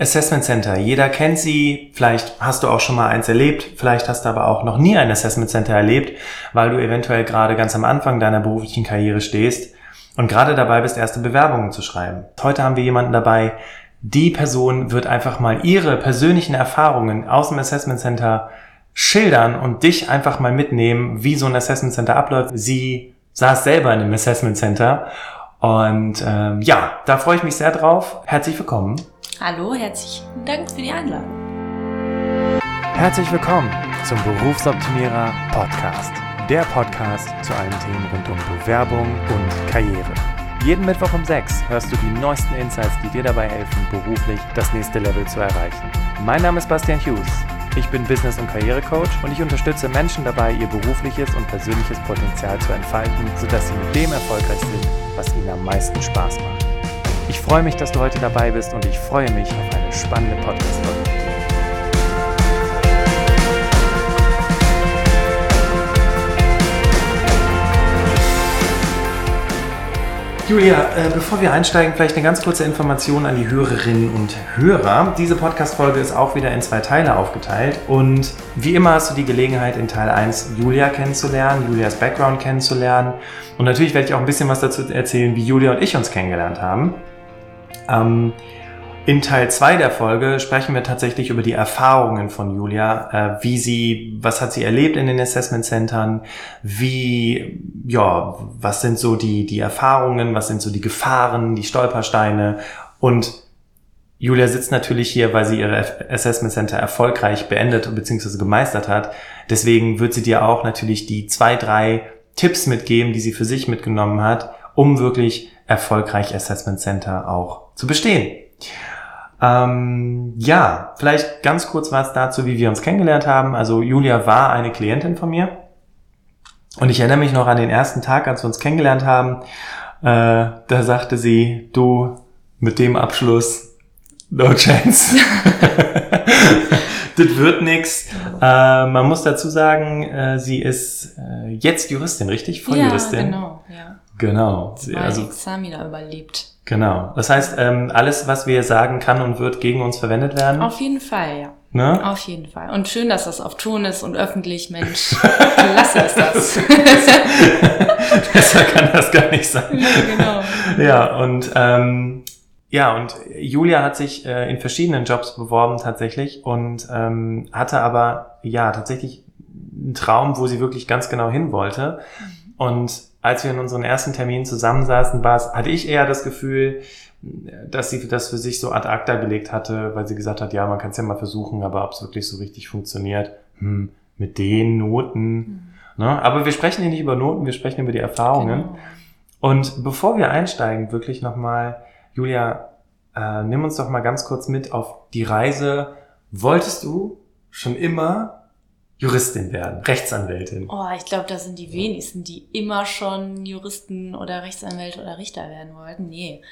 Assessment Center. Jeder kennt sie. Vielleicht hast du auch schon mal eins erlebt. Vielleicht hast du aber auch noch nie ein Assessment Center erlebt, weil du eventuell gerade ganz am Anfang deiner beruflichen Karriere stehst und gerade dabei bist, erste Bewerbungen zu schreiben. Heute haben wir jemanden dabei. Die Person wird einfach mal ihre persönlichen Erfahrungen aus dem Assessment Center schildern und dich einfach mal mitnehmen, wie so ein Assessment Center abläuft. Sie saß selber in einem Assessment Center und ähm, ja, da freue ich mich sehr drauf. Herzlich willkommen. Hallo, herzlichen Dank für die Einladung. Herzlich willkommen zum Berufsoptimierer Podcast. Der Podcast zu allen Themen rund um Bewerbung und Karriere. Jeden Mittwoch um 6 hörst du die neuesten Insights, die dir dabei helfen, beruflich das nächste Level zu erreichen. Mein Name ist Bastian Hughes. Ich bin Business- und Karrierecoach und ich unterstütze Menschen dabei, ihr berufliches und persönliches Potenzial zu entfalten, sodass sie mit dem erfolgreich sind, was ihnen am meisten Spaß macht. Ich freue mich, dass du heute dabei bist und ich freue mich auf eine spannende Podcast-Folge. Julia, äh, bevor wir einsteigen, vielleicht eine ganz kurze Information an die Hörerinnen und Hörer. Diese Podcast-Folge ist auch wieder in zwei Teile aufgeteilt und wie immer hast du die Gelegenheit, in Teil 1 Julia kennenzulernen, Julias Background kennenzulernen und natürlich werde ich auch ein bisschen was dazu erzählen, wie Julia und ich uns kennengelernt haben. Ähm, in Teil 2 der Folge sprechen wir tatsächlich über die Erfahrungen von Julia, äh, wie sie, was hat sie erlebt in den Assessment Centern, wie, ja, was sind so die, die Erfahrungen, was sind so die Gefahren, die Stolpersteine und Julia sitzt natürlich hier, weil sie ihre Assessment Center erfolgreich beendet bzw. gemeistert hat. Deswegen wird sie dir auch natürlich die zwei, drei Tipps mitgeben, die sie für sich mitgenommen hat, um wirklich erfolgreich Assessment Center auch zu bestehen. Ähm, ja, vielleicht ganz kurz was dazu, wie wir uns kennengelernt haben. Also Julia war eine Klientin von mir. Und ich erinnere mich noch an den ersten Tag, als wir uns kennengelernt haben. Äh, da sagte sie, du mit dem Abschluss, no chance. das wird nix. Äh, man muss dazu sagen, äh, sie ist äh, jetzt Juristin, richtig? Volljuristin. Ja, genau. Ja. Genau. Zwei also Examina überlebt. Genau. Das heißt, ähm, alles, was wir sagen, kann und wird gegen uns verwendet werden. Auf jeden Fall, ja. Ne? Auf jeden Fall. Und schön, dass das auf Ton ist und öffentlich, Mensch. Klasse ist das. Besser kann das gar nicht sein. Ja, genau. Ja, und ähm, ja, und Julia hat sich äh, in verschiedenen Jobs beworben tatsächlich und ähm, hatte aber ja tatsächlich einen Traum, wo sie wirklich ganz genau hin wollte. Mhm. Und als wir in unseren ersten Terminen zusammensaßen, war es, hatte ich eher das Gefühl, dass sie das für sich so ad acta gelegt hatte, weil sie gesagt hat, ja, man kann es ja mal versuchen, aber ob es wirklich so richtig funktioniert, hm, mit den Noten. Mhm. Ne? Aber wir sprechen hier nicht über Noten, wir sprechen über die Erfahrungen. Genau. Und bevor wir einsteigen, wirklich nochmal, Julia, äh, nimm uns doch mal ganz kurz mit auf die Reise. Wolltest du schon immer Juristin werden, Rechtsanwältin? Oh, ich glaube, das sind die wenigsten, die immer schon Juristen oder Rechtsanwälte oder Richter werden wollten. Nee.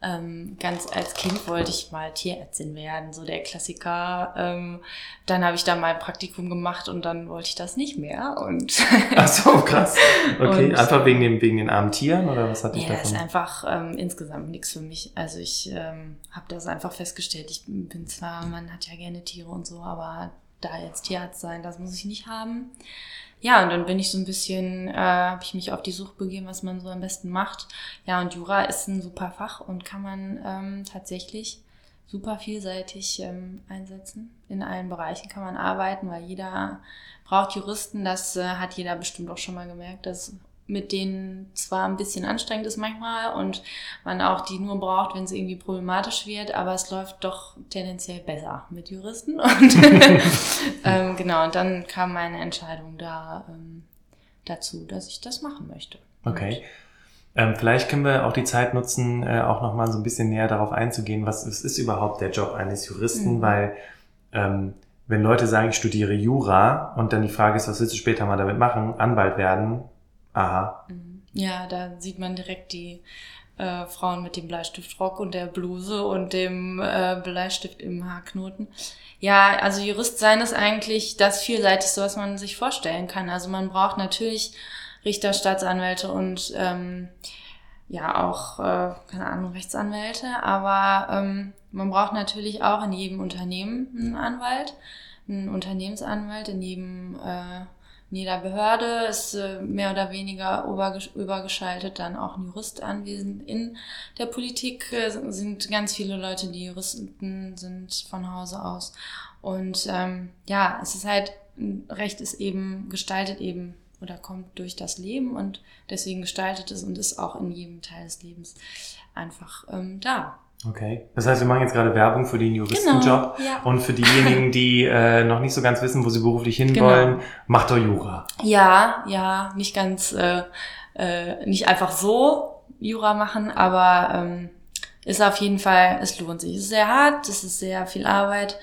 Ähm, ganz als Kind wollte ich mal Tierärztin werden, so der Klassiker. Ähm, dann habe ich da mal ein Praktikum gemacht und dann wollte ich das nicht mehr. Und Ach so, krass. Okay, und, einfach wegen, dem, wegen den armen Tieren oder was hat dich ja, davon? Ja, ist einfach ähm, insgesamt nichts für mich. Also ich ähm, habe das einfach festgestellt. Ich bin zwar, man hat ja gerne Tiere und so, aber da jetzt Tierarzt sein, das muss ich nicht haben. Ja, und dann bin ich so ein bisschen, äh, habe ich mich auf die Suche begeben, was man so am besten macht. Ja, und Jura ist ein super Fach und kann man ähm, tatsächlich super vielseitig ähm, einsetzen. In allen Bereichen kann man arbeiten, weil jeder braucht Juristen. Das äh, hat jeder bestimmt auch schon mal gemerkt, dass mit denen zwar ein bisschen anstrengend ist manchmal und man auch die nur braucht, wenn es irgendwie problematisch wird, aber es läuft doch tendenziell besser mit Juristen. Und ähm, genau, und dann kam meine Entscheidung da ähm, dazu, dass ich das machen möchte. Okay. Ähm, vielleicht können wir auch die Zeit nutzen, äh, auch nochmal so ein bisschen näher darauf einzugehen, was ist, ist überhaupt der Job eines Juristen, mhm. weil ähm, wenn Leute sagen, ich studiere Jura und dann die Frage ist, was willst du später mal damit machen, Anwalt werden, Aha. Mhm. Ja, da sieht man direkt die äh, Frauen mit dem Bleistiftrock und der Bluse und dem äh, Bleistift im Haarknoten. Ja, also Jurist sein ist eigentlich das vielseitigste, was man sich vorstellen kann. Also man braucht natürlich Richter, Staatsanwälte und ähm, ja auch, äh, keine Ahnung, Rechtsanwälte, aber ähm, man braucht natürlich auch in jedem Unternehmen einen Anwalt, einen Unternehmensanwalt, in jedem äh, in jeder Behörde ist äh, mehr oder weniger übergeschaltet dann auch ein Jurist anwesend. In der Politik äh, sind ganz viele Leute, die Juristen sind von Hause aus. Und ähm, ja, es ist halt, Recht ist eben, gestaltet eben oder kommt durch das Leben und deswegen gestaltet es und ist auch in jedem Teil des Lebens einfach ähm, da. Okay. Das heißt, wir machen jetzt gerade Werbung für den Juristenjob. Genau, ja. Und für diejenigen, die äh, noch nicht so ganz wissen, wo sie beruflich hinwollen, genau. macht doch Jura. Ja, ja, nicht ganz, äh, äh, nicht einfach so Jura machen, aber ähm, ist auf jeden Fall, es lohnt sich. Es ist sehr hart, es ist sehr viel Arbeit.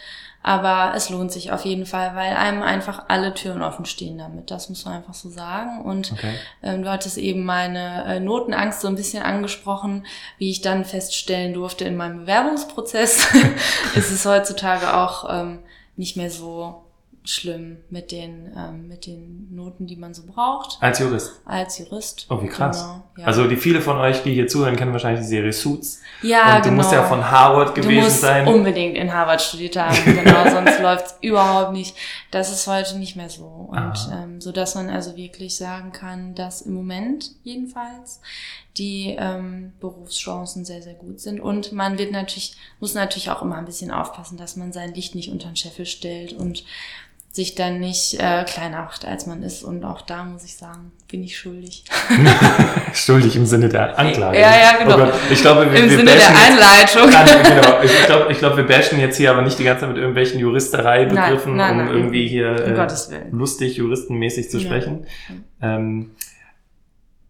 Aber es lohnt sich auf jeden Fall, weil einem einfach alle Türen offen stehen damit. Das muss man einfach so sagen. Und okay. ähm, du hattest eben meine äh, Notenangst so ein bisschen angesprochen, wie ich dann feststellen durfte in meinem Bewerbungsprozess. ist es heutzutage auch ähm, nicht mehr so schlimm mit den, ähm, mit den Noten, die man so braucht. Als Jurist? Als Jurist. Oh, wie krass. Genau, ja. Also die viele von euch, die hier zuhören, kennen wahrscheinlich die Serie Suits. Ja, Und du genau. musst ja von Harvard gewesen du musst sein. unbedingt in Harvard studiert haben, genau, sonst läuft's überhaupt nicht. Das ist heute nicht mehr so. Und ähm, so dass man also wirklich sagen kann, dass im Moment jedenfalls die ähm, Berufschancen sehr, sehr gut sind. Und man wird natürlich, muss natürlich auch immer ein bisschen aufpassen, dass man sein Licht nicht unter den Scheffel stellt und sich dann nicht äh, kleiner macht, als man ist. Und auch da muss ich sagen, bin ich schuldig. schuldig im Sinne der Anklage. Ja, ja, genau. Oh ich glaube, wir, Im wir Sinne der Einleitung. Jetzt, genau. Ich glaube, ich glaub, wir bashen jetzt hier aber nicht die ganze Zeit mit irgendwelchen Juristereibegriffen, nein, nein, um nein, irgendwie hier äh, lustig, juristenmäßig zu sprechen. Ja. Ähm,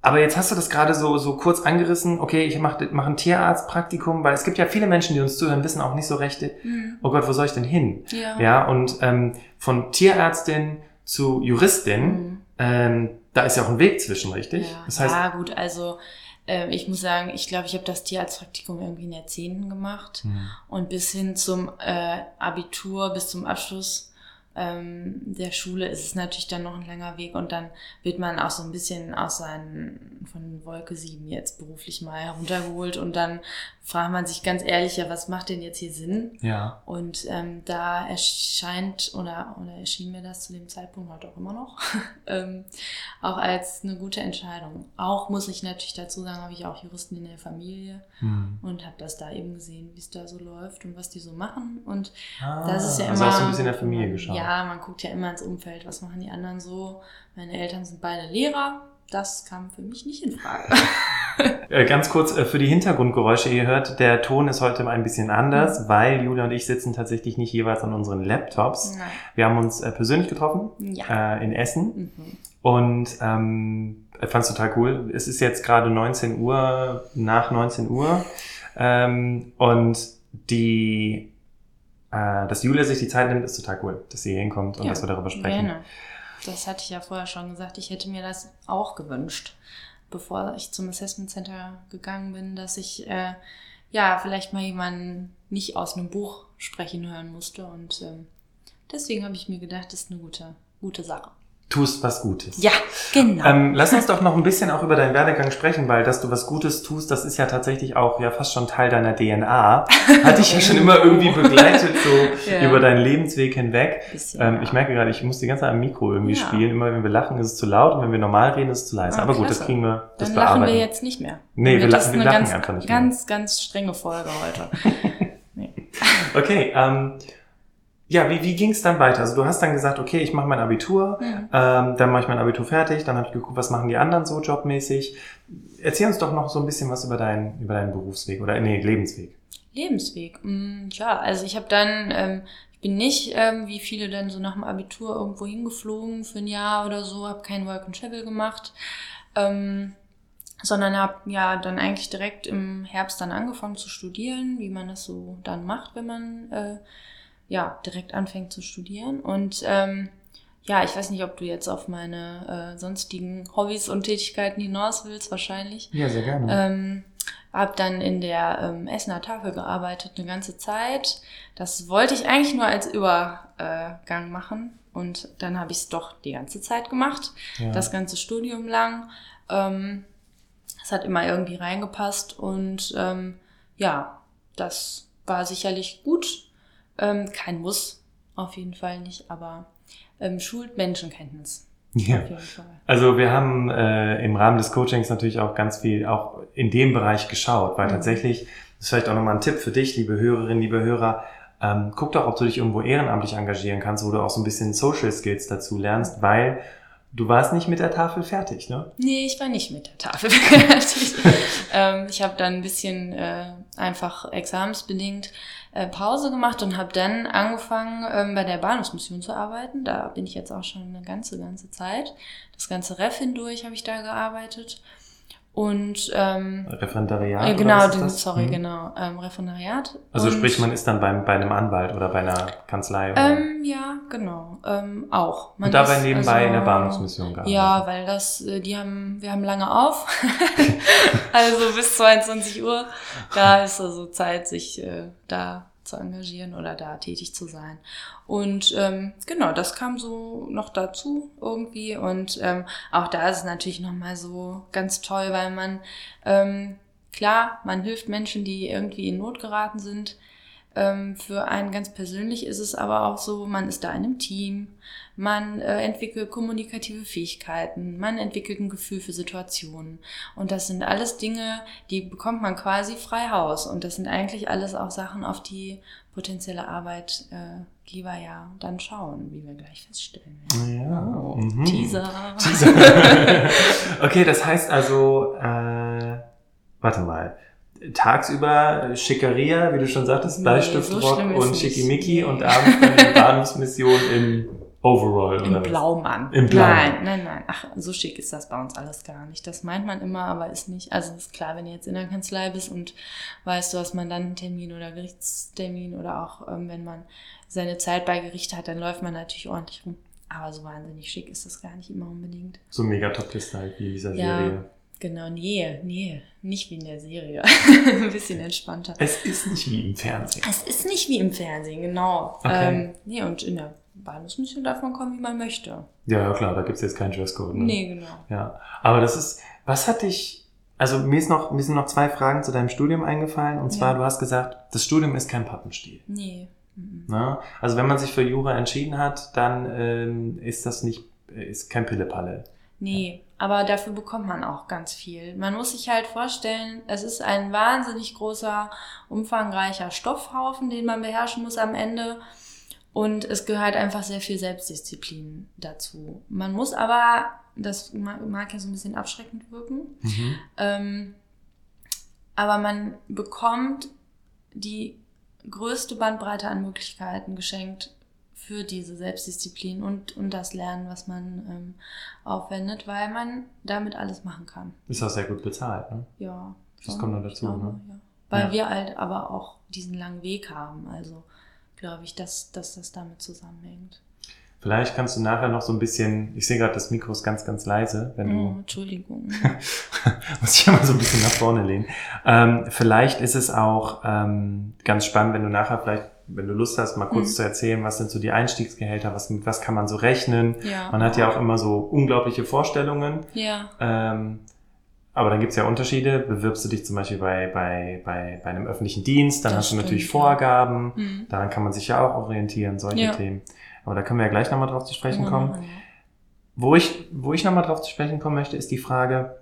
aber jetzt hast du das gerade so, so kurz angerissen. Okay, ich mache mach ein Tierarztpraktikum, weil es gibt ja viele Menschen, die uns zuhören, wissen auch nicht so recht, mhm. oh Gott, wo soll ich denn hin? Ja. ja und ähm, von Tierärztin zu Juristin, mhm. ähm, da ist ja auch ein Weg zwischen, richtig? Ja, das heißt, ja gut, also äh, ich muss sagen, ich glaube, ich habe das Tierarztpraktikum irgendwie in der Zehnten gemacht mhm. und bis hin zum äh, Abitur, bis zum Abschluss ähm, der Schule ist es natürlich dann noch ein langer Weg und dann wird man auch so ein bisschen aus seinen, von Wolke 7 jetzt beruflich mal heruntergeholt und dann fragt man sich ganz ehrlich, ja, was macht denn jetzt hier Sinn? Ja. Und ähm, da erscheint oder, oder erschien mir das zu dem Zeitpunkt halt auch immer noch, ähm, auch als eine gute Entscheidung. Auch muss ich natürlich dazu sagen, habe ich auch Juristen in der Familie mhm. und habe das da eben gesehen, wie es da so läuft und was die so machen. Und ah, das ist ja immer. Also hast du ein bisschen in der Familie geschaut. Ja, man guckt ja immer ins Umfeld, was machen die anderen so. Meine Eltern sind beide Lehrer das kam für mich nicht in Frage. Äh, ganz kurz äh, für die Hintergrundgeräusche, ihr hört, der Ton ist heute ein bisschen anders, mhm. weil Julia und ich sitzen tatsächlich nicht jeweils an unseren Laptops. Nein. Wir haben uns äh, persönlich getroffen ja. in Essen mhm. und ähm, fand es total cool. Es ist jetzt gerade 19 Uhr, nach 19 Uhr ähm, und die, äh, dass Julia sich die Zeit nimmt, ist total cool, dass sie hier hinkommt und ja, dass wir darüber sprechen. Gerne. Das hatte ich ja vorher schon gesagt. Ich hätte mir das auch gewünscht, bevor ich zum Assessment Center gegangen bin, dass ich äh, ja vielleicht mal jemanden nicht aus einem Buch sprechen hören musste. Und ähm, deswegen habe ich mir gedacht, das ist eine gute, gute Sache tust was Gutes. Ja, genau. Ähm, lass uns doch noch ein bisschen auch über deinen Werdegang sprechen, weil dass du was Gutes tust, das ist ja tatsächlich auch ja fast schon Teil deiner DNA. Hat dich ja schon immer irgendwie begleitet, so ja. über deinen Lebensweg hinweg. Ähm, ich merke gerade, ich muss die ganze Zeit am Mikro irgendwie ja. spielen. Immer wenn wir lachen, ist es zu laut und wenn wir normal reden, ist es zu leise. Ah, Aber gut, klasse. das kriegen wir. Das Dann lachen wir jetzt nicht mehr. Nee, wir, lachen, wir lachen ganz, einfach nicht mehr. Ganz, ganz strenge Folge heute. nee. Okay, ähm, ja, wie, wie ging es dann weiter? Also du hast dann gesagt, okay, ich mache mein Abitur, mhm. ähm, dann mache ich mein Abitur fertig, dann habe ich geguckt, was machen die anderen so jobmäßig. Erzähl uns doch noch so ein bisschen was über deinen, über deinen Berufsweg oder nee, Lebensweg. Lebensweg, mm, ja, also ich habe dann, ähm, ich bin nicht ähm, wie viele dann so nach dem Abitur irgendwo hingeflogen für ein Jahr oder so, habe kein Work and Travel gemacht, ähm, sondern habe ja dann eigentlich direkt im Herbst dann angefangen zu studieren, wie man das so dann macht, wenn man äh, ja, direkt anfängt zu studieren. Und ähm, ja, ich weiß nicht, ob du jetzt auf meine äh, sonstigen Hobbys und Tätigkeiten hinaus willst, wahrscheinlich. Ja, sehr gerne. Ähm, hab dann in der ähm, Essener Tafel gearbeitet eine ganze Zeit. Das wollte ich eigentlich nur als Übergang machen. Und dann habe ich es doch die ganze Zeit gemacht, ja. das ganze Studium lang. Ähm, Es hat immer irgendwie reingepasst und ähm, ja, das war sicherlich gut. Ähm, kein Muss, auf jeden Fall nicht, aber ähm, schult Menschenkenntnis. Ja. Also wir haben äh, im Rahmen des Coachings natürlich auch ganz viel auch in dem Bereich geschaut, weil mhm. tatsächlich, das ist vielleicht auch nochmal ein Tipp für dich, liebe Hörerinnen, liebe Hörer, ähm, guck doch, ob du dich irgendwo ehrenamtlich engagieren kannst, wo du auch so ein bisschen Social Skills dazu lernst, weil du warst nicht mit der Tafel fertig, ne? Nee, ich war nicht mit der Tafel fertig. ähm, ich habe dann ein bisschen äh, einfach examensbedingt äh, Pause gemacht und habe dann angefangen, ähm, bei der Bahnhofsmission zu arbeiten. Da bin ich jetzt auch schon eine ganze, ganze Zeit. Das ganze Ref hindurch habe ich da gearbeitet. Und ähm, Referendariat? Äh, genau, den, sorry, hm. genau, ähm, Referendariat. Also und, sprich, man ist dann beim, bei einem Anwalt oder bei einer Kanzlei? Oder? Ähm, ja, genau, ähm, auch. Man und dabei ist, nebenbei also, in der Bahnhofsmission gearbeitet? Ja, weil das, äh, die haben, wir haben lange auf, also bis 22 Uhr. Da ist also Zeit, sich äh, da zu engagieren oder da tätig zu sein. Und ähm, genau, das kam so noch dazu irgendwie. Und ähm, auch da ist es natürlich nochmal so ganz toll, weil man, ähm, klar, man hilft Menschen, die irgendwie in Not geraten sind. Ähm, für einen ganz persönlich ist es aber auch so, man ist da in einem Team, man äh, entwickelt kommunikative Fähigkeiten, man entwickelt ein Gefühl für Situationen. Und das sind alles Dinge, die bekommt man quasi frei Haus. Und das sind eigentlich alles auch Sachen, auf die potenzielle Arbeit äh, lieber ja dann schauen, wie wir gleich feststellen. Ja. Oh, mhm. Teaser. Teaser. okay, das heißt also, äh, warte mal tagsüber Schickeria, wie du schon sagtest, nee, Bleistiftrock so und Schickimicki und abends dann die Bahnhofsmission im Overall. Im Blaumann. Im Blaumann. Nein, nein, nein. Ach, so schick ist das bei uns alles gar nicht. Das meint man immer, aber ist nicht. Also ist klar, wenn du jetzt in der Kanzlei bist und weißt du, hast man dann einen Termin oder Gerichtstermin oder auch ähm, wenn man seine Zeit bei Gericht hat, dann läuft man natürlich ordentlich rum. Aber so wahnsinnig schick ist das gar nicht immer unbedingt. So mega Top-Liste halt wie dieser ja, Serie. Genau, nee, nee, nicht wie in der Serie. Ein bisschen entspannter. Es ist nicht wie im Fernsehen. Es ist nicht wie im Fernsehen, genau. Okay. Ähm, nee, und in der Bahnhofsmission darf man kommen, wie man möchte. Ja, ja klar, da gibt's jetzt keinen Dresscode. Ne? Nee, genau. Ja, aber das ist, was hat dich, also mir, ist noch, mir sind noch zwei Fragen zu deinem Studium eingefallen. Und zwar, ja. du hast gesagt, das Studium ist kein Pappenstiel. Nee. Mhm. Na? Also wenn man sich für Jura entschieden hat, dann ähm, ist das nicht, ist kein Pillepalle. Nee, aber dafür bekommt man auch ganz viel. Man muss sich halt vorstellen, es ist ein wahnsinnig großer, umfangreicher Stoffhaufen, den man beherrschen muss am Ende. Und es gehört einfach sehr viel Selbstdisziplin dazu. Man muss aber, das mag ja so ein bisschen abschreckend wirken, mhm. ähm, aber man bekommt die größte Bandbreite an Möglichkeiten geschenkt, für diese Selbstdisziplin und, und das Lernen, was man ähm, aufwendet, weil man damit alles machen kann. Ist auch sehr gut bezahlt, ne? Ja. Das kommt noch dazu, glaube, ne? Ja. Weil ja. wir halt aber auch diesen langen Weg haben. Also glaube ich, dass, dass das damit zusammenhängt. Vielleicht kannst du nachher noch so ein bisschen, ich sehe gerade, das Mikro ist ganz, ganz leise, wenn du. Oh, Entschuldigung. muss ich mal so ein bisschen nach vorne lehnen. Ähm, vielleicht ist es auch ähm, ganz spannend, wenn du nachher vielleicht wenn du Lust hast, mal kurz mhm. zu erzählen, was sind so die Einstiegsgehälter, was, was kann man so rechnen. Ja. Man hat ja auch immer so unglaubliche Vorstellungen. Ja. Ähm, aber dann gibt's ja Unterschiede. Bewirbst du dich zum Beispiel bei, bei, bei, bei einem öffentlichen Dienst, dann das hast du natürlich Vorgaben, ja. mhm. daran kann man sich ja auch orientieren, solche ja. Themen. Aber da können wir ja gleich nochmal drauf zu sprechen kommen. Ja. Wo ich, wo ich nochmal drauf zu sprechen kommen möchte, ist die Frage,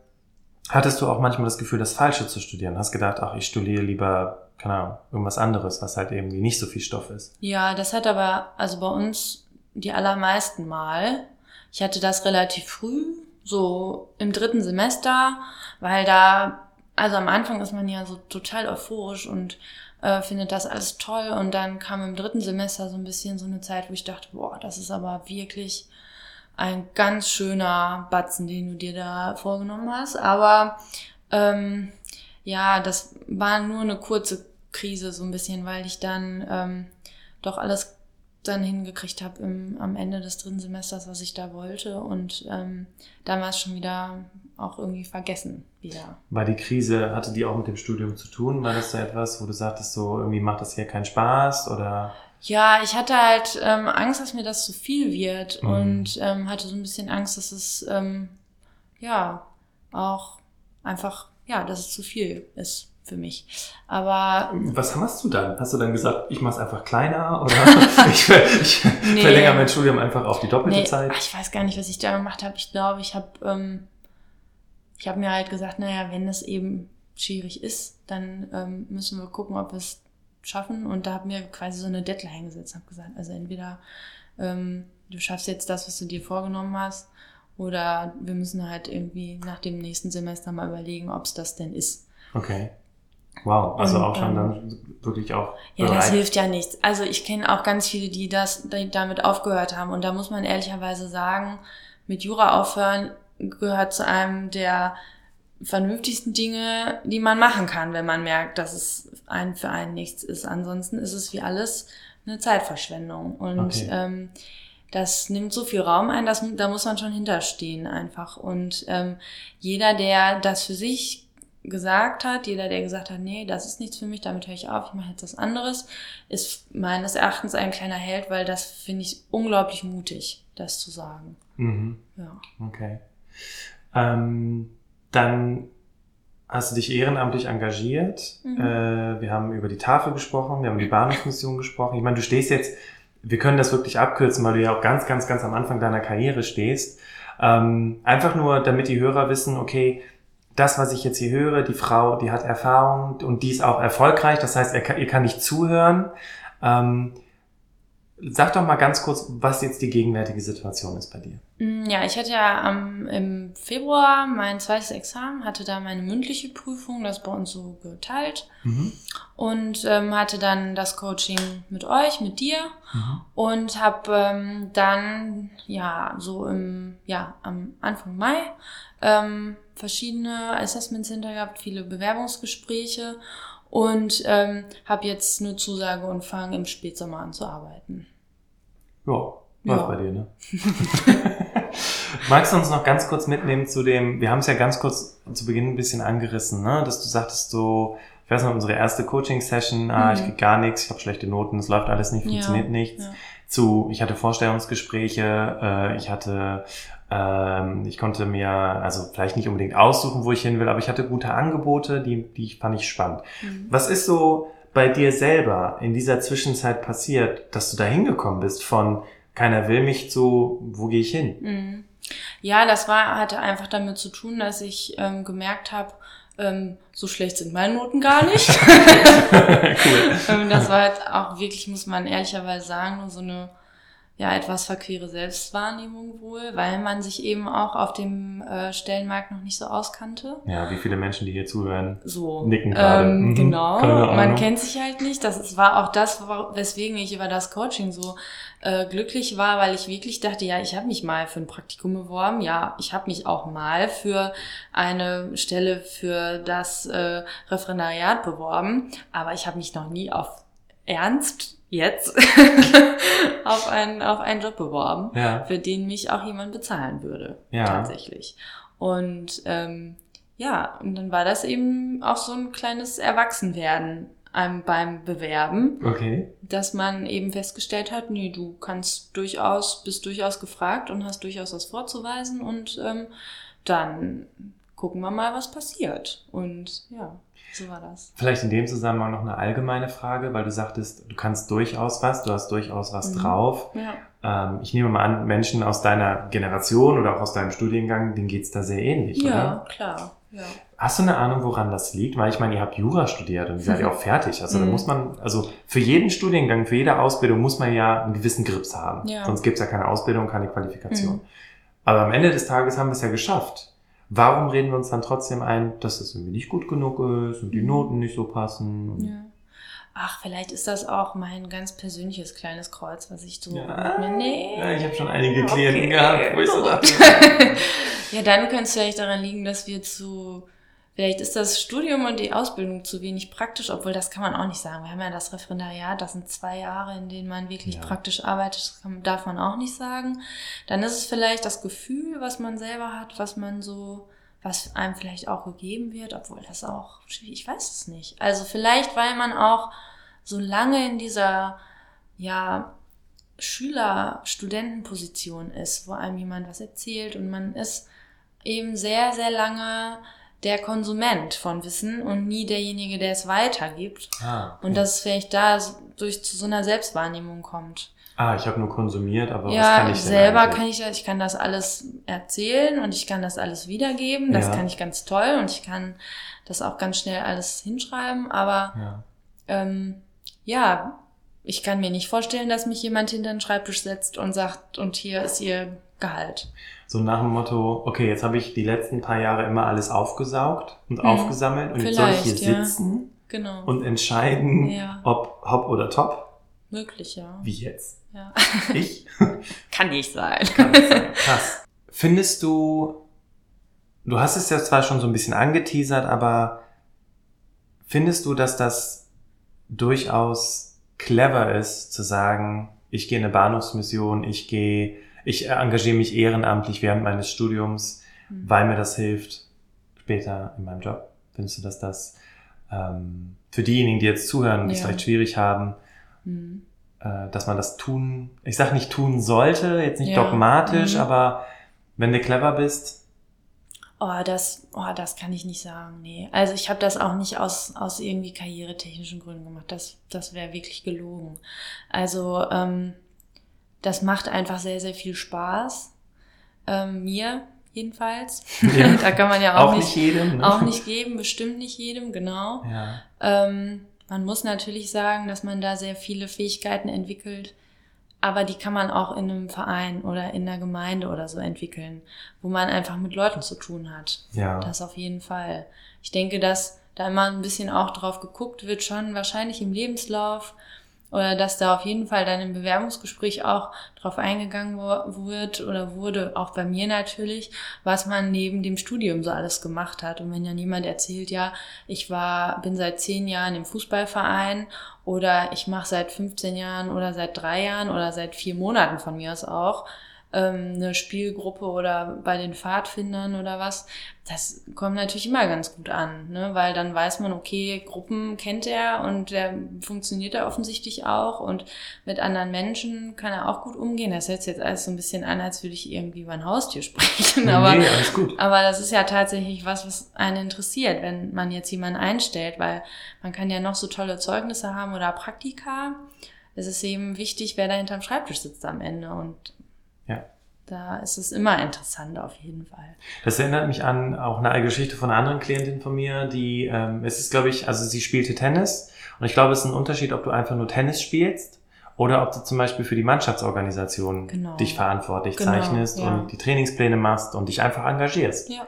hattest du auch manchmal das Gefühl, das Falsche zu studieren? Hast gedacht, ach, ich studiere lieber keine Ahnung, irgendwas anderes, was halt irgendwie nicht so viel Stoff ist. Ja, das hat aber, also bei uns die allermeisten Mal. Ich hatte das relativ früh, so im dritten Semester, weil da, also am Anfang ist man ja so total euphorisch und äh, findet das alles toll und dann kam im dritten Semester so ein bisschen so eine Zeit, wo ich dachte, boah, das ist aber wirklich ein ganz schöner Batzen, den du dir da vorgenommen hast. Aber ähm, ja, das war nur eine kurze Krise so ein bisschen, weil ich dann ähm, doch alles dann hingekriegt habe am Ende des dritten Semesters, was ich da wollte. Und ähm, dann war es schon wieder auch irgendwie vergessen wieder. War die Krise, hatte die auch mit dem Studium zu tun? War das so etwas, wo du sagtest, so irgendwie macht das hier keinen Spaß oder? Ja, ich hatte halt ähm, Angst, dass mir das zu viel wird mhm. und ähm, hatte so ein bisschen Angst, dass es ähm, ja auch einfach ja, dass es zu viel ist für mich. Aber was hast du dann? Hast du dann gesagt, ich mache es einfach kleiner oder ich, ich nee. verlängere mein Studium einfach auf die doppelte nee, Zeit? Ach, ich weiß gar nicht, was ich da gemacht habe. Ich glaube, ich habe ähm, ich habe mir halt gesagt, naja, wenn das eben schwierig ist, dann ähm, müssen wir gucken, ob wir es schaffen. Und da habe mir quasi so eine Deadline gesetzt, habe gesagt, also entweder ähm, du schaffst jetzt das, was du dir vorgenommen hast, oder wir müssen halt irgendwie nach dem nächsten Semester mal überlegen, ob es das denn ist. Okay. Wow, also und, auch schon ähm, dann wirklich auch. Ja, bereit. das hilft ja nichts. Also ich kenne auch ganz viele, die das die damit aufgehört haben. Und da muss man ehrlicherweise sagen, mit Jura aufhören gehört zu einem der vernünftigsten Dinge, die man machen kann, wenn man merkt, dass es ein für einen nichts ist. Ansonsten ist es wie alles eine Zeitverschwendung. Und okay. ähm, das nimmt so viel Raum ein, dass, da muss man schon hinterstehen einfach. Und ähm, jeder, der das für sich gesagt hat, jeder, der gesagt hat, nee, das ist nichts für mich, damit höre ich auf, ich mache jetzt was anderes, ist meines Erachtens ein kleiner Held, weil das finde ich unglaublich mutig, das zu sagen. Mhm. Ja. Okay. Ähm, dann hast du dich ehrenamtlich engagiert. Mhm. Äh, wir haben über die Tafel gesprochen, wir haben die Bahnhofsmission gesprochen. Ich meine, du stehst jetzt, wir können das wirklich abkürzen, weil du ja auch ganz, ganz, ganz am Anfang deiner Karriere stehst. Ähm, einfach nur, damit die Hörer wissen, okay, das, was ich jetzt hier höre, die Frau, die hat Erfahrung und die ist auch erfolgreich. Das heißt, er kann, ihr kann nicht zuhören. Ähm, Sag doch mal ganz kurz, was jetzt die gegenwärtige Situation ist bei dir. Mm, ja, ich hatte ja ähm, im Februar mein zweites Examen, hatte da meine mündliche Prüfung, das bei uns so geteilt mhm. und ähm, hatte dann das Coaching mit euch, mit dir mhm. und habe ähm, dann ja so im ja am Anfang Mai ähm, verschiedene Assessments hinter gehabt, viele Bewerbungsgespräche und ähm, habe jetzt eine Zusage und fange im Spätsommer an zu arbeiten. Ja, läuft ja. bei dir, ne? Magst du uns noch ganz kurz mitnehmen zu dem, wir haben es ja ganz kurz zu Beginn ein bisschen angerissen, ne? dass du sagtest so, ich weiß noch, unsere erste Coaching-Session, ah, mhm. ich krieg gar nichts, ich habe schlechte Noten, es läuft alles nicht, funktioniert ja. nichts. Ja. Zu, ich hatte Vorstellungsgespräche, äh, ich hatte, ich konnte mir, also vielleicht nicht unbedingt aussuchen, wo ich hin will, aber ich hatte gute Angebote, die, die fand ich spannend. Mhm. Was ist so bei dir selber in dieser Zwischenzeit passiert, dass du da hingekommen bist von keiner will mich zu, wo gehe ich hin? Mhm. Ja, das war, hatte einfach damit zu tun, dass ich ähm, gemerkt habe, ähm, so schlecht sind meine Noten gar nicht. cool. ähm, das war halt auch wirklich, muss man ehrlicherweise sagen, nur so eine ja etwas verquere Selbstwahrnehmung wohl, weil man sich eben auch auf dem äh, Stellenmarkt noch nicht so auskannte. Ja, wie viele Menschen, die hier zuhören, so, nicken gerade. Ähm, mhm. Genau, man kennt sich halt nicht. Das war auch das, weswegen ich über das Coaching so äh, glücklich war, weil ich wirklich dachte, ja, ich habe mich mal für ein Praktikum beworben. Ja, ich habe mich auch mal für eine Stelle für das äh, Referendariat beworben, aber ich habe mich noch nie auf Ernst jetzt auf, einen, auf einen Job beworben, ja. für den mich auch jemand bezahlen würde. Ja. Tatsächlich. Und ähm, ja, und dann war das eben auch so ein kleines Erwachsenwerden ähm, beim Bewerben. Okay. Dass man eben festgestellt hat, nee, du kannst durchaus, bist durchaus gefragt und hast durchaus was vorzuweisen und ähm, dann gucken wir mal, was passiert. Und ja. So war das. Vielleicht in dem Zusammenhang noch eine allgemeine Frage, weil du sagtest, du kannst durchaus was, du hast durchaus was mhm. drauf. Ja. Ähm, ich nehme mal an, Menschen aus deiner Generation oder auch aus deinem Studiengang, denen geht's da sehr ähnlich, ja, oder? Ja, klar. Ja. Hast du eine Ahnung, woran das liegt? Weil ich meine, ihr habt Jura studiert und ihr seid ja auch fertig. Also da mhm. muss man, also für jeden Studiengang, für jede Ausbildung muss man ja einen gewissen Grips haben. Ja. Sonst gibt's ja keine Ausbildung, keine Qualifikation. Mhm. Aber am Ende des Tages haben wir es ja geschafft warum reden wir uns dann trotzdem ein, dass das irgendwie nicht gut genug ist und die mhm. Noten nicht so passen? Ja. Ach, vielleicht ist das auch mein ganz persönliches kleines Kreuz, was ich so ja, nee. Ja, ich habe schon einige Klienten okay, gehabt, wo ich so dachte. ja, dann könnte es vielleicht daran liegen, dass wir zu Vielleicht ist das Studium und die Ausbildung zu wenig praktisch, obwohl das kann man auch nicht sagen. Wir haben ja das Referendariat, das sind zwei Jahre, in denen man wirklich ja. praktisch arbeitet, das kann, darf man auch nicht sagen. Dann ist es vielleicht das Gefühl, was man selber hat, was man so, was einem vielleicht auch gegeben wird, obwohl das auch ich weiß es nicht. Also vielleicht, weil man auch so lange in dieser, ja, Schüler-Studentenposition ist, wo einem jemand was erzählt und man ist eben sehr, sehr lange der Konsument von Wissen und nie derjenige, der es weitergibt. Ah, Und dass es vielleicht da durch zu so einer Selbstwahrnehmung kommt. ah ich habe nur konsumiert, aber was ja, kann ich denn selber eigentlich? kann ich das, ich kann das alles erzählen und ich kann das alles wiedergeben. Das Ja. kann ich ganz toll und ich kann das auch ganz schnell alles hinschreiben. Aber Ja. ähm, ja, ich kann mir nicht vorstellen, dass mich jemand hinter den Schreibtisch setzt und sagt, und hier ist ihr Gehalt. So nach dem Motto, okay, jetzt habe ich die letzten paar Jahre immer alles aufgesaugt und aufgesammelt und jetzt soll ich hier Hm. Ja. sitzen Genau. und entscheiden, Ja. ob hopp oder top. Möglich, ja. Wie jetzt? ja. Ich? Kann nicht sein. Krass. Findest du, du hast es ja zwar schon so ein bisschen angeteasert, aber findest du, dass das durchaus clever ist, zu sagen, ich gehe in eine Bahnhofsmission, ich gehe, ich engagiere mich ehrenamtlich während meines Studiums, Mhm. weil mir das hilft später in meinem Job? Findest du, dass das ähm, für diejenigen, die jetzt zuhören, die es vielleicht schwierig haben, Mhm. äh, dass man das tun, ich sag nicht tun sollte, jetzt nicht Ja. dogmatisch, Mhm. aber wenn du clever bist, Oh, das, oh, das kann ich nicht sagen. Nee. Also ich habe das auch nicht aus, aus irgendwie karrieretechnischen Gründen gemacht. Das, das wäre wirklich gelogen. Also ähm, das macht einfach sehr, sehr viel Spaß. Ähm, mir jedenfalls. Ja. da kann man ja auch, auch, nicht, nicht jedem. Ne? auch nicht geben, bestimmt nicht jedem, genau. Ja. Ähm, man muss natürlich sagen, dass man da sehr viele Fähigkeiten entwickelt, aber die kann man auch in einem Verein oder in einer Gemeinde oder so entwickeln, wo man einfach mit Leuten zu tun hat. ja. Das auf jeden Fall. Ich denke, dass da immer ein bisschen auch drauf geguckt wird, schon wahrscheinlich im Lebenslauf oder dass da auf jeden Fall dann im Bewerbungsgespräch auch drauf eingegangen wird oder wurde, auch bei mir natürlich, was man neben dem Studium so alles gemacht hat. Und wenn dann jemand erzählt, ja, ich war, bin seit zehn Jahren im Fußballverein oder ich mache seit 15 Jahren oder seit drei Jahren oder seit vier Monaten von mir aus auch, ähm, eine Spielgruppe oder bei den Pfadfindern oder was, das kommt natürlich immer ganz gut an, ne? weil dann weiß man, okay, Gruppen kennt er und der funktioniert er offensichtlich auch und mit anderen Menschen kann er auch gut umgehen. Das hört sich jetzt alles so ein bisschen an, als würde ich irgendwie über ein Haustier sprechen, aber nee, alles gut. aber das ist ja tatsächlich was, was einen interessiert, wenn man jetzt jemanden einstellt, weil man kann ja noch so tolle Zeugnisse haben oder Praktika. Es ist eben wichtig, wer da hinterm Schreibtisch sitzt am Ende und Ja. Da ist es immer interessant auf jeden Fall. Das erinnert mich an auch eine Geschichte von einer anderen Klientin von mir, die, ähm, es ist, glaube ich, also sie spielte Tennis und ich glaube, es ist ein Unterschied, ob du einfach nur Tennis spielst oder ob du zum Beispiel für die Mannschaftsorganisation Genau. dich verantwortlich Genau, zeichnest ja. und die Trainingspläne machst und dich einfach engagierst. Ja.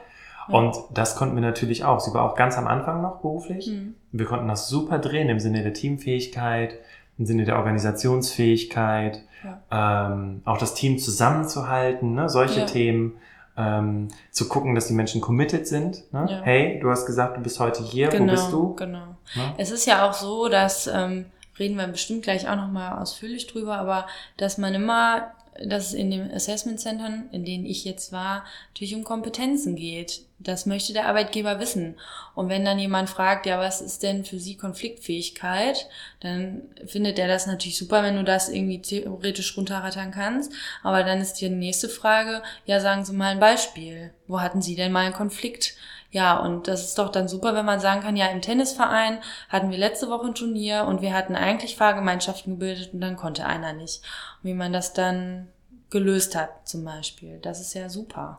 Und das konnten wir natürlich auch. Sie war auch ganz am Anfang noch beruflich. Mhm. Wir konnten das super drehen im Sinne der Teamfähigkeit, im Sinne der Organisationsfähigkeit, ähm, auch das Team zusammenzuhalten, ne? solche Ja. Themen, ähm, zu gucken, dass die Menschen committed sind. Ne? Ja. Hey, du hast gesagt, du bist heute hier, Genau, wo bist du? genau. Ne? Es ist ja auch so, dass, ähm, reden wir bestimmt gleich auch nochmal ausführlich drüber, aber dass man immer, dass es in den Assessment Centern, in denen ich jetzt war, natürlich um Kompetenzen geht. Das möchte der Arbeitgeber wissen. Und wenn dann jemand fragt, ja, was ist denn für Sie Konfliktfähigkeit, dann findet er das natürlich super, wenn du das irgendwie theoretisch runterrattern kannst. Aber dann ist die nächste Frage, ja, sagen Sie mal ein Beispiel. Wo hatten Sie denn mal einen Konflikt? Ja, und das ist doch dann super, wenn man sagen kann, ja, im Tennisverein hatten wir letzte Woche ein Turnier und wir hatten eigentlich Fahrgemeinschaften gebildet und dann konnte einer nicht. Und wie man das dann gelöst hat, zum Beispiel. Das ist ja super.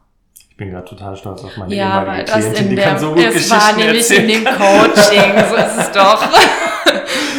Ich bin gerade total stolz auf meine Ja, ehemalige weil das Klientin, in die der, kann so gut Geschichten war nämlich erzählen. in dem Coaching, so ist es doch.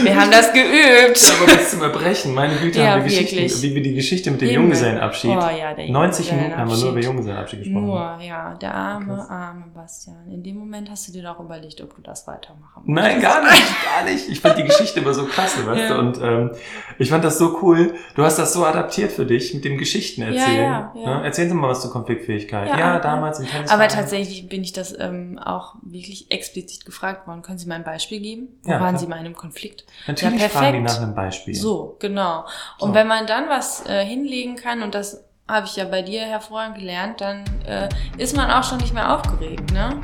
Wir haben das geübt. Aber bis zum Erbrechen, meine Güte, Ja, haben wir Geschichten, wie wir die Geschichte mit dem Himmel. Junggesellenabschied. Oh ja, der 90 Minuten haben wir nur über Junggesellenabschied. Gesprochen. Nur, ja, der arme, Krass. arme Bastian. In dem Moment hast du dir doch überlegt, ob du das weitermachen Nein, gar nicht, gar nicht. Ich fand die Geschichte immer so klasse, weißt Ja. du? Und ähm, ich fand das so cool. Du hast das so adaptiert für dich mit dem Geschichten erzählen. Ja, ja, ja. Ne? Erzählen Sie mal was zur Konfliktfähigkeit. Ja, Ja, damals im Tennis. Aber tatsächlich bin ich das ähm, auch wirklich explizit gefragt worden. Können Sie mal ein Beispiel geben? Wo waren. Sie mal in einem Konflikt? Natürlich Ja, fragen die nach einem Beispiel. So, genau. Und So. wenn man dann was äh, hinlegen kann, und das habe ich ja bei dir hervorragend gelernt, dann äh, ist man auch schon nicht mehr aufgeregt, ne?